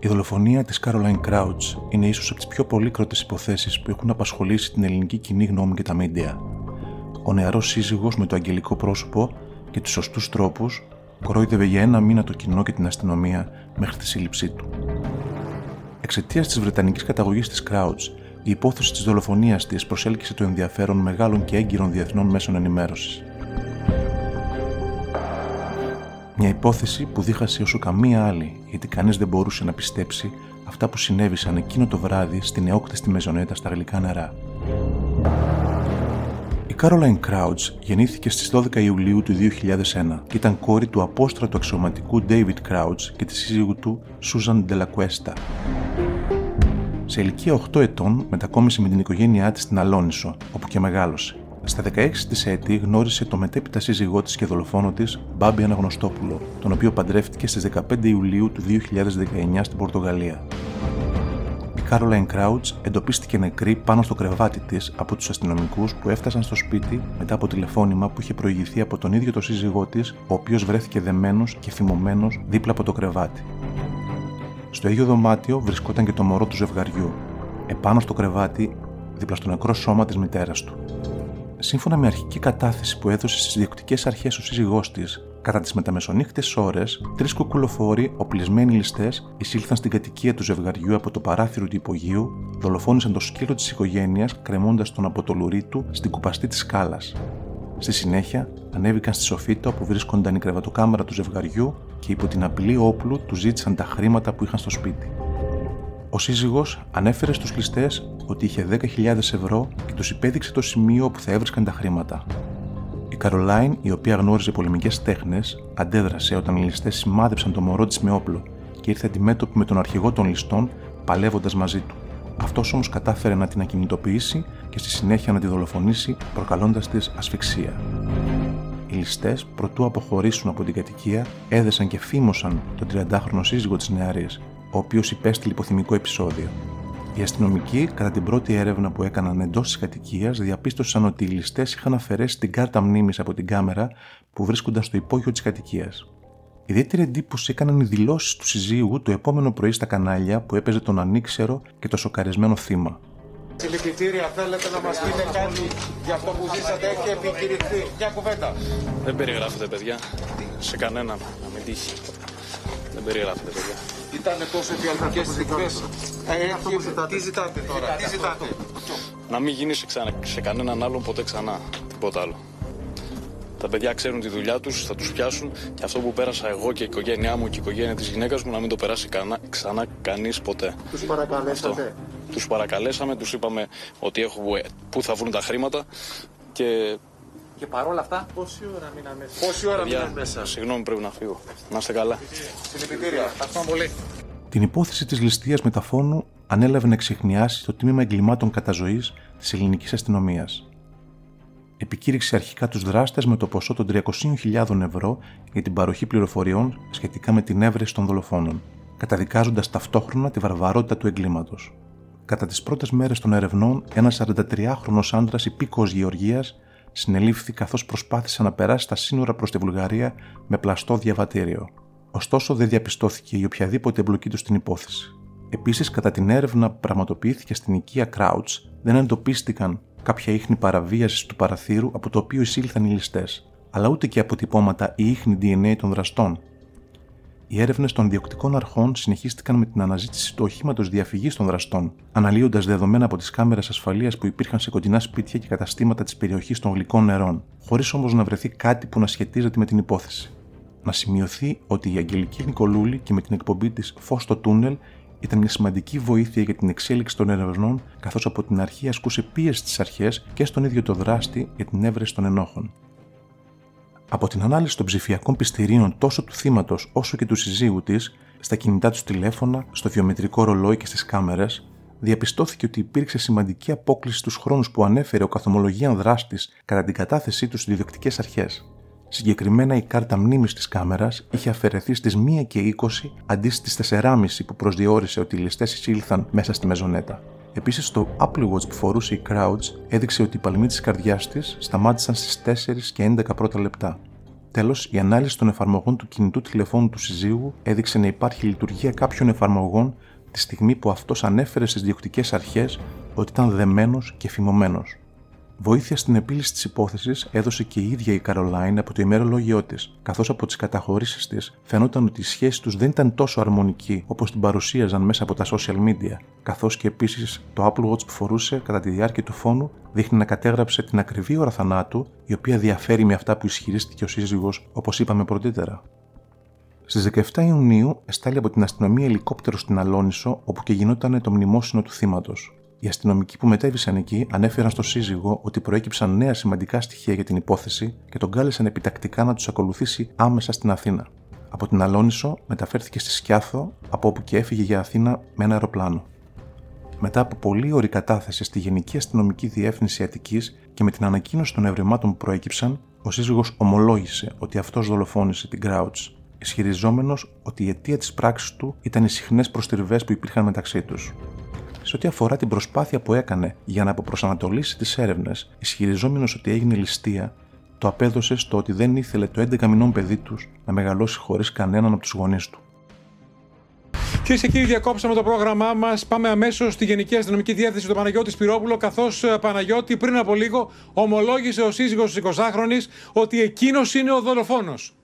Η δολοφονία της Caroline Crouch είναι ίσως από τις πιο πολύκροτες υποθέσεις που έχουν απασχολήσει την ελληνική κοινή γνώμη και τα μίντια. Ο νεαρός σύζυγος με το αγγελικό πρόσωπο και τους σωστούς τρόπους κορόιδευε για ένα μήνα το κοινό και την αστυνομία μέχρι τη σύλληψή του. Εξαιτίας της βρετανικής καταγωγής της Crouch, η υπόθεση της δολοφονίας της προσέλκυσε το ενδιαφέρον μεγάλων και έγκυρων διεθνών μέσων ενημέρωσης. Μια υπόθεση που δίχασε όσο καμία άλλη, γιατί κανείς δεν μπορούσε να πιστέψει αυτά που συνέβησαν εκείνο το βράδυ στην νεόκτεστη μεζονέτα στα γλυκά νερά. Η Caroline Crouch γεννήθηκε στις 12 Ιουλίου του 2001 και ήταν κόρη του απόστρατου αξιωματικού David Crouch και της σύζυγου του Susan Delacuesta. Σε ηλικία 8 ετών μετακόμισε με την οικογένειά της στην Αλόνισο, όπου και μεγάλωσε. Στα 16 τη έτη γνώρισε το μετέπειτα σύζυγό της και δολοφόνο της, Μπάμπη Αναγνωστόπουλο, τον οποίο παντρεύτηκε στις 15 Ιουλίου του 2019 στην Πορτογαλία. Η Κάρολαϊν Κράουτ εντοπίστηκε νεκρή πάνω στο κρεβάτι της από τους αστυνομικούς που έφτασαν στο σπίτι μετά από τηλεφώνημα που είχε προηγηθεί από τον ίδιο το σύζυγό της, ο οποίος βρέθηκε δεμένος και θυμωμένος δίπλα από το κρεβάτι. Στο ίδιο δωμάτιο βρισκόταν και το μωρό του ζευγαριού, επάνω στο κρεβάτι, δίπλα στο νεκρό σώμα της μητέρας του. Σύμφωνα με αρχική κατάθεση που έδωσε στις διοκτικέ αρχές ο σύζυγός της, κατά τις μεταμεσονύχτες ώρες, τρεις κουκουλοφόροι, οπλισμένοι ληστές, εισήλθαν στην κατοικία του ζευγαριού από το παράθυρο του υπογείου, δολοφόνησαν το σκύλο της οικογένειας, κρεμώντας τον από το λουρί του στην κουπαστή της σκάλας. Στη συνέχεια, ανέβηκαν στη σοφίτα όπου βρίσκονταν η κρεβατοκάμερα του ζευγαριού και υπό την απειλή όπλου του ζήτησαν τα χρήματα που είχαν στο σπίτι. Ο σύζυγος ανέφερε στους ληστέ ότι είχε 10.000 ευρώ και τους υπέδειξε το σημείο όπου θα έβρισκαν τα χρήματα. Η Καρολάιν, η οποία γνώριζε πολεμικές τέχνες, αντέδρασε όταν οι ληστές σημάδεψαν το μωρό της με όπλο και ήρθε αντιμέτωπη με τον αρχηγό των ληστών, παλεύοντας μαζί του. Αυτός όμως κατάφερε να την ακινητοποιήσει και στη συνέχεια να τη δολοφονήσει, προκαλώντας της ασφυξία. Οι ληστές, προτού αποχωρήσουν από την κατοικία, έδεσαν και φήμωσαν τον 30χρονο σύζυγο της νεαρής, ο οποίος υπέστη λιποθυμικό επεισόδιο. Οι αστυνομικοί, κατά την πρώτη έρευνα που έκαναν εντός της κατοικίας, διαπίστωσαν ότι οι ληστές είχαν αφαιρέσει την κάρτα μνήμης από την κάμερα που βρίσκονταν στο υπόγειο της κατοικίας. Ιδιαίτερη εντύπωση έκαναν οι δηλώσεις του συζύγου το επόμενο πρωί στα κανάλια που έπαιζε τον ανήξερο και το σοκαρισμένο θύμα. Συλληπιτήρια, θέλετε να μας πείτε κάτι για αυτό που ζήσατε, έχει επικηρυχθεί. Μια κουβέντα. Δεν περιγράφετε, παιδιά. Σε κανέναν να μην τύχει. Δεν περιγράφετε, παιδιά. Ήταν τόσο διαλυτικέ στιγμέ. Τι ζητάτε τώρα, τι ζητάτε; Να μην γίνεις σε, ξανα... σε κανέναν άλλον ποτέ ξανά. Τίποτα άλλο. Τα παιδιά ξέρουν τη δουλειά τους, θα τους πιάσουν και αυτό που πέρασα εγώ και η οικογένειά μου και η οικογένεια της γυναίκας μου να μην το περάσει κανά, ξανά κανείς ποτέ. Τους παρακαλέσατε. Τους παρακαλέσαμε, τους είπαμε ότι έχουμε, πού θα βρουν τα χρήματα και. Και παρόλα αυτά, πόση ώρα μείναν μέσα; Πόση ώρα Παιδιά, μείναν μέσα; Συγγνώμη, πρέπει να φύγω. Να είστε καλά. Συλληπιτήρια. Ευχαριστούμε πολύ. Την υπόθεση της ληστείας μεταφώνου ανέλαβε να εξεχνιάσει το τμήμα εγκλημάτων καταζωή της ελληνικής αστυνομίας. Επικήρυξε αρχικά τους δράστες με το ποσό των 300.000 ευρώ για την παροχή πληροφοριών σχετικά με την έβρεση των δολοφόνων, καταδικάζοντας ταυτόχρονα τη βαρβαρότητα του εγκλήματος. Κατά τις πρώτες μέρες των ερευνών, ένας 43χρονο άντρας υπήκοος Γεωργίας συνελήφθη καθώς προσπάθησε να περάσει τα σύνορα προς τη Βουλγαρία με πλαστό διαβατήριο. Ωστόσο, δεν διαπιστώθηκε η οποιαδήποτε εμπλοκή του στην υπόθεση. Επίσης, κατά την έρευνα που πραγματοποιήθηκε στην οικία Crouch, δεν εντοπίστηκαν κάποια ίχνη παραβίασης του παραθύρου από το οποίο εισήλθαν οι ληστές, αλλά ούτε και αποτυπώματα ή ίχνη DNA των δραστών. Οι έρευνες των διοκτικών αρχών συνεχίστηκαν με την αναζήτηση του οχήματος διαφυγής των δραστών, αναλύοντας δεδομένα από τις κάμερες ασφαλείας που υπήρχαν σε κοντινά σπίτια και καταστήματα της περιοχής των γλυκών νερών, χωρίς όμως να βρεθεί κάτι που να σχετίζεται με την υπόθεση. Να σημειωθεί ότι η Αγγελική Νικολούλη και με την εκπομπή της Φως στο Τούνελ ήταν μια σημαντική βοήθεια για την εξέλιξη των ερευνών, καθώς από την αρχή ασκούσε πίεση στις αρχές και στον ίδιο το δράστη για την έβρεση των ενόχων. Από την ανάλυση των ψηφιακών πιστηρίων τόσο του θύματος όσο και του συζύγου της, στα κινητά τους τηλέφωνα, στο βιομετρικό ρολόι και στις κάμερες, διαπιστώθηκε ότι υπήρξε σημαντική απόκληση στους χρόνους που ανέφερε ο καθομολογίαν δράστης κατά την κατάθεσή του στις διοκτικέ αρχές. Συγκεκριμένα η κάρτα μνήμης της κάμερας είχε αφαιρεθεί στις 1 και 20 αντί στις 4.30 που προσδιορίσε ότι οι ληστές εισήλθαν μέσα στη μεζονέτα. Επίσης, το Apple Watch που φορούσε η Crouch έδειξε ότι οι παλμοί της καρδιάς της σταμάτησαν στις 4 και 11 πρώτα λεπτά. Τέλος, η ανάλυση των εφαρμογών του κινητού τηλεφώνου του συζύγου έδειξε να υπάρχει λειτουργία κάποιων εφαρμογών τη στιγμή που αυτός ανέφερε στις διοκτικές αρχές ότι ήταν δεμένος και φημωμένος. Βοήθεια στην επίλυση της υπόθεσης έδωσε και η ίδια η Καρολάιν από το ημερολόγιο της, καθώς από τις καταχωρήσεις της φαινόταν ότι η σχέση τους δεν ήταν τόσο αρμονική όπως την παρουσίαζαν μέσα από τα social media, καθώς και επίσης το Apple Watch που φορούσε κατά τη διάρκεια του φόνου δείχνει να κατέγραψε την ακριβή ώρα θανάτου, η οποία διαφέρει με αυτά που ισχυρίστηκε ο σύζυγος, όπως είπαμε πρωτήτερα. Στις 17 Ιουνίου εστάλει από την αστυνομία ελικόπτερο στην Αλόνισο, όπου και γινόταν το μνημόσυνο του θύματος. Οι αστυνομικοί που μετέβησαν εκεί ανέφεραν στο σύζυγο ότι προέκυψαν νέα σημαντικά στοιχεία για την υπόθεση και τον κάλεσαν επιτακτικά να τους ακολουθήσει άμεσα στην Αθήνα. Από την Αλόνισο μεταφέρθηκε στη Σκιάθο, από όπου και έφυγε για Αθήνα με ένα αεροπλάνο. Μετά από πολλή ωρη κατάθεση στη Γενική Αστυνομική Διεύθυνση Αττικής και με την ανακοίνωση των ευρημάτων που προέκυψαν, ο σύζυγος ομολόγησε ότι αυτός δολοφόνησε την Κράουτ, ισχυριζόμενος ότι η αιτία της πράξης του ήταν οι συχνές προστριβές που υπήρχαν μεταξύ τους σε ό,τι αφορά την προσπάθεια που έκανε για να αποπροσανατολίσει τις έρευνες, ισχυριζόμενος ότι έγινε ληστεία, το απέδωσε στο ότι δεν ήθελε το 11 μηνών παιδί τους να μεγαλώσει χωρίς κανέναν από τους γονείς του. Κυρίες και κύριοι, διακόψαμε το πρόγραμμά μας. Πάμε αμέσως στη Γενική Αστυνομική Διεύθυνση του Παναγιώτη Σπυρόπουλο. Καθώς ε, Παναγιώτη πριν από λίγο ομολόγησε ο σύζυγος της 20χρονη ότι εκείνος είναι ο δολοφόνος.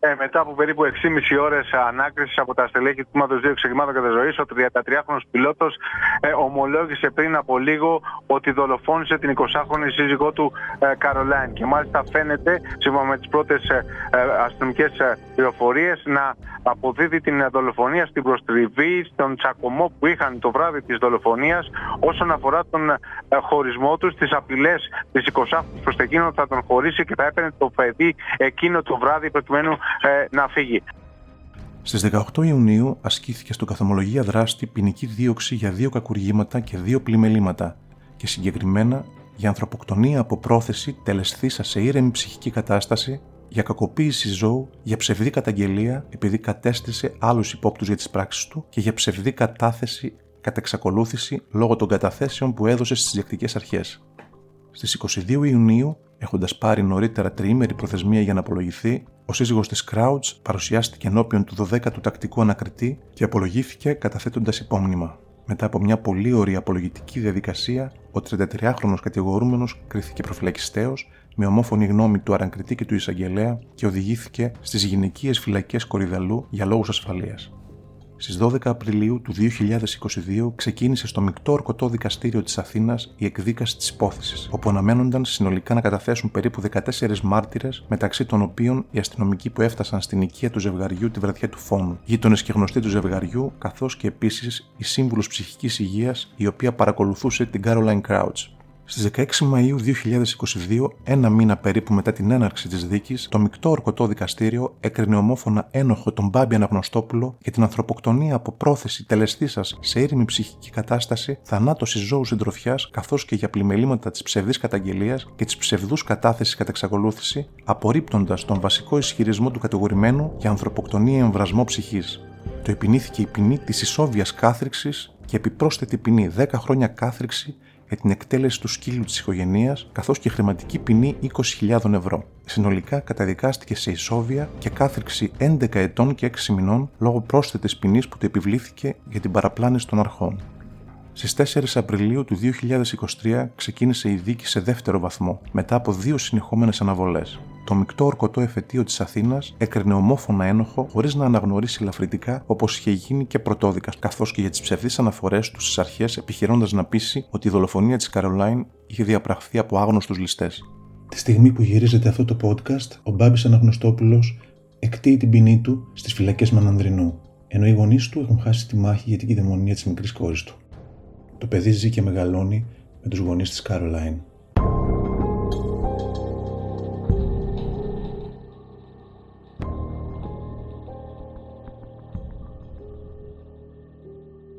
Ε, μετά από περίπου 6,5 ώρες ανάκρισης από τα στελέχη του Τμήματο 2 Εξεγημάτων Καταζωή, ο 33χρονο πιλότος ε, ομολόγησε πριν από λίγο ότι δολοφόνησε την 20χρονη σύζυγό του ε, Καρολάιν. Και μάλιστα φαίνεται, σύμφωνα με τις πρώτες ε, ε, αστυνομικές ε, πληροφορίες, να αποδίδει την δολοφονία στην προστριβή, στον τσακωμό που είχαν το βράδυ της δολοφονίας όσον αφορά τον ε, χωρισμό τους, τις απειλές της 20χρονη προς εκείνο θα τον χωρίσει και θα έπαιρνε το παιδί εκείνο το βράδυ προκειμένου ε, να φύγει. Στις 18 Ιουνίου ασκήθηκε στο καθομολογία δράστη ποινική δίωξη για δύο κακουργήματα και δύο πλημελήματα και συγκεκριμένα για ανθρωποκτονία από πρόθεση τελεσθήσα σε ήρεμη ψυχική κατάσταση, για κακοποίηση ζώου, για ψευδή καταγγελία επειδή κατέστησε άλλους υπόπτους για τις πράξεις του και για ψευδή κατάθεση κατά εξακολούθηση λόγω των καταθέσεων που έδωσε στις διεκτικές αρχές. Στις 22 Ιουνίου, έχοντας πάρει νωρίτερα τριήμερη προθεσμία για να απολογηθεί, ο σύζυγος της Κράουτ παρουσιάστηκε ενώπιον του 12ου τακτικού ανακριτή και απολογήθηκε καταθέτοντας υπόμνημα. Μετά από μια πολύ ωραία απολογητική διαδικασία, ο 33χρονο κατηγορούμενος κρίθηκε προφυλακιστέο με ομόφωνη γνώμη του αρανκριτή και του εισαγγελέα και οδηγήθηκε στις γυναικείες φυλακές Κορυδαλού για λόγους ασφαλείας. Στις 12 Απριλίου του 2022 ξεκίνησε στο μεικτό ορκωτό δικαστήριο της Αθήνας η εκδίκαση της υπόθεσης, όπου αναμένονταν συνολικά να καταθέσουν περίπου 14 μάρτυρες, μεταξύ των οποίων οι αστυνομικοί που έφτασαν στην οικία του ζευγαριού τη βραδιά του φόνου, γείτονες και γνωστοί του ζευγαριού, καθώς και επίσης η σύμβουλος ψυχικής υγείας, η οποία παρακολουθούσε την Caroline Crouch. Στις 16 Μαου 2022, ένα μήνα περίπου μετά την έναρξη της δίκης, το μεικτό ορκωτό δικαστήριο έκρινε ομόφωνα ένοχο τον Μπάμπη Αναγνωστόπουλο για την ανθρωποκτονία από πρόθεση τελεστής σας σε ήρημη ψυχική κατάσταση, θανάτωσης ζώου συντροφιάς, καθώς και για πλημελήματα της ψευδής καταγγελίας και της ψευδούς κατάθεσης κατά εξακολούθηση, απορρίπτοντας τον βασικό ισχυρισμό του κατηγορημένου για ανθρωποκτονία εμβρασμό ψυχής. Το επινήθηκε η ποινή της ισόβιας κάθριξη και επιπρόσθετη ποινή 10 χρόνια κάθριξη για την εκτέλεση του σκύλου της οικογένειας, καθώς και χρηματική ποινή 20.000 ευρώ. Συνολικά καταδικάστηκε σε ισόβια και κάθριξη 11 ετών και 6 μηνών λόγω πρόσθετης ποινής που του επιβλήθηκε για την παραπλάνηση των αρχών. Στις 4 Απριλίου του 2023 ξεκίνησε η δίκη σε δεύτερο βαθμό, μετά από δύο συνεχόμενες αναβολές το μεικτό ορκωτό εφετείο της Αθήνας έκρινε ομόφωνα ένοχο χωρίς να αναγνωρίσει ελαφρυντικά όπως είχε γίνει και πρωτόδικας, καθώς και για τις ψευδείς αναφορές του στις αρχές επιχειρώντας να πείσει ότι η δολοφονία της Καρολάιν είχε διαπραχθεί από άγνωστους ληστές. Τη στιγμή που γυρίζεται αυτό το podcast, ο Μπάμπης Αναγνωστόπουλος εκτείει την ποινή του στις φυλακές Μανανδρινού, ενώ οι γονείς του έχουν χάσει τη μάχη για την κυδαιμονία της μικρής κόρης του. Το παιδί ζει και μεγαλώνει με τους γονείς της Καρολάιν.